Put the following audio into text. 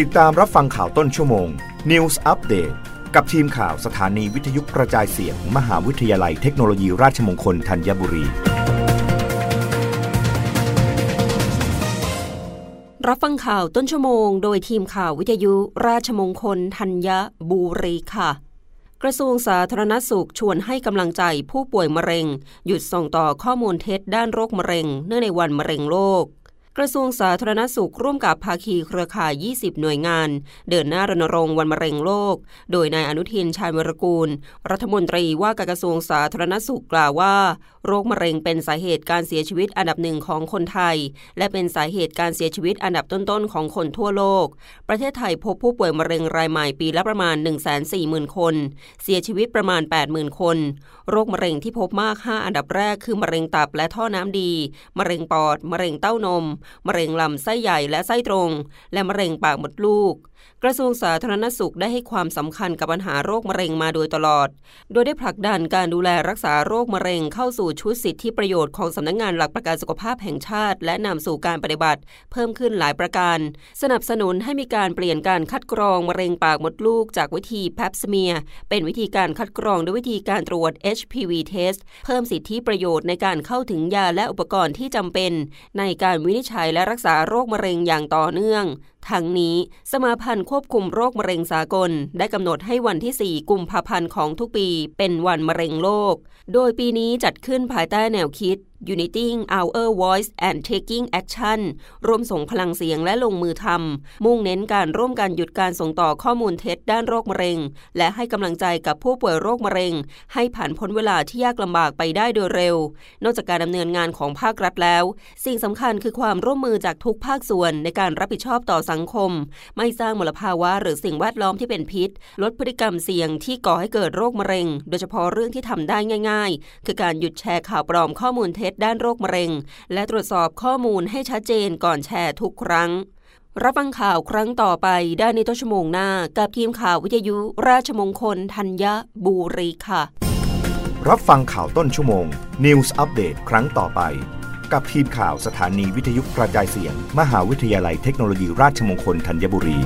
ติดตามรับฟังข่าวต้นชั่วโมง News Update กับทีมข่าวสถานีวิทยุกระจายเสียงมมหาวิทยาลัยเทคโนโลยีราชมงคลธัญบุรี รับฟังข่าวต้นชั่วโมง โดยทีมข่าววิทยุราชมงคลธัญบุรีค่ะ กระทรวงสาธารณสุขชวนให้กำลังใจผู้ป่วยมะเร็ง หยุดส่งต่อข้อมูลเท็จด้านโรคมะเร็ง เนื่องในวันมะเร็งโลก กระทรวงสาธารณสุขร่วมกับภาคีเครือข่าย 20 หน่วยงาน เดินหน้ารณรงค์วันมะเร็งโลก โดยนายอนุทินชาญวรกูล รัฐมนตรีว่าการกระทรวงสาธารณสุขกล่าวว่า โรคมะเร็งเป็นสาเหตุการเสียชีวิตอันดับหนึ่งของคนไทย และเป็นสาเหตุการเสียชีวิตอันดับต้นๆของคนทั่วโลก ประเทศไทยพบผู้ป่วยมะเร็งรายใหม่ปีละประมาณ 140,000 คน เสียชีวิตประมาณ 80,000 คน โรคมะเร็งที่พบมาก 5 อันดับแรกคือมะเร็งตับและท่อน้ำดี มะเร็งปอด มะเร็งเต้านมมะเร็งลำไส้ใหญ่และไส้ตรง และมะเร็งปากมดลูก กระทรวงสาธารณสุขได้ให้ความสำคัญกับปัญหาโรคมะเร็งมาโดยตลอด โดยได้ผลักดันการดูแลรักษาโรคมะเร็งเข้าสู่ชุดสิทธิประโยชน์ของสำนักงงานหลักประกันสุขภาพแห่งชาติ และนำสู่การปฏิบัติ เพิ่มขึ้นหลายประการ สนับสนุนให้มีการเปลี่ยนการคัดกรองมะเร็งปากมดลูก จากวิธีแพปสเมียเป็นวิธีการคัดกรองด้วยวิธีการตรวจ HPV test เพิ่มสิทธิประโยชน์ในการเข้าถึงยาและอุปกรณ์ที่จำเป็น ในการวินิจฉัยและรักษาโรคมะเร็งอย่างต่อเนื่อง ทั้งนี้สมาพันธ์ควบคุมโรคมะเร็งสากล ได้กำหนดให้วันที่ 4 กุมภาพันธ์ของทุกปี เป็นวันมะเร็งโลก โดยปีนี้จัดขึ้นภายใต้แนวคิด Uniting Our Voice and Taking Action ร่วมส่งพลังเสียงและลงมือทำ มุ่งเน้นการร่วมกันหยุดการส่งต่อข้อมูลเท็จด้านโรคมะเร็ง และให้กำลังใจกับผู้ป่วยโรคมะเร็ง ให้ผ่านพ้นเวลาที่ยากลำบากไปได้โดยเร็ว นอกจากการดำเนินงานของภาครัฐแล้ว สิ่งสำคัญคือความร่วมมือจากทุกภาคส่วนในการรับผิดชอบต่อสังคม ไม่สร้างมลภาวะหรือสิ่งแวดล้อมที่เป็นพิษ ลดพฤติกรรมเสี่ยงที่ก่อให้เกิดโรคมะเร็ง โดยเฉพาะเรื่องที่ทำได้ง่าย ๆ คือการหยุดแชร์ข่าวปลอมข้อมูลเท็จจด้านโรคมะเร็ง และตรวจสอบข้อมูลให้ชัดเจนก่อนแชร์ทุกครั้ง รับฟังข่าวครั้งต่อไปได้ในต้นชั่วโมงหน้า กับทีมข่าววิทยุ ราชมงคลธัญบุรีค่ะ รับฟังข่าวต้นชั่วโมง News อัปเดตครั้งต่อไป กับทีมข่าวสถานีวิทยุกระจายเสียง มหาวิทยาลัยเทคโนโลยีราชมงคลธัญบุรี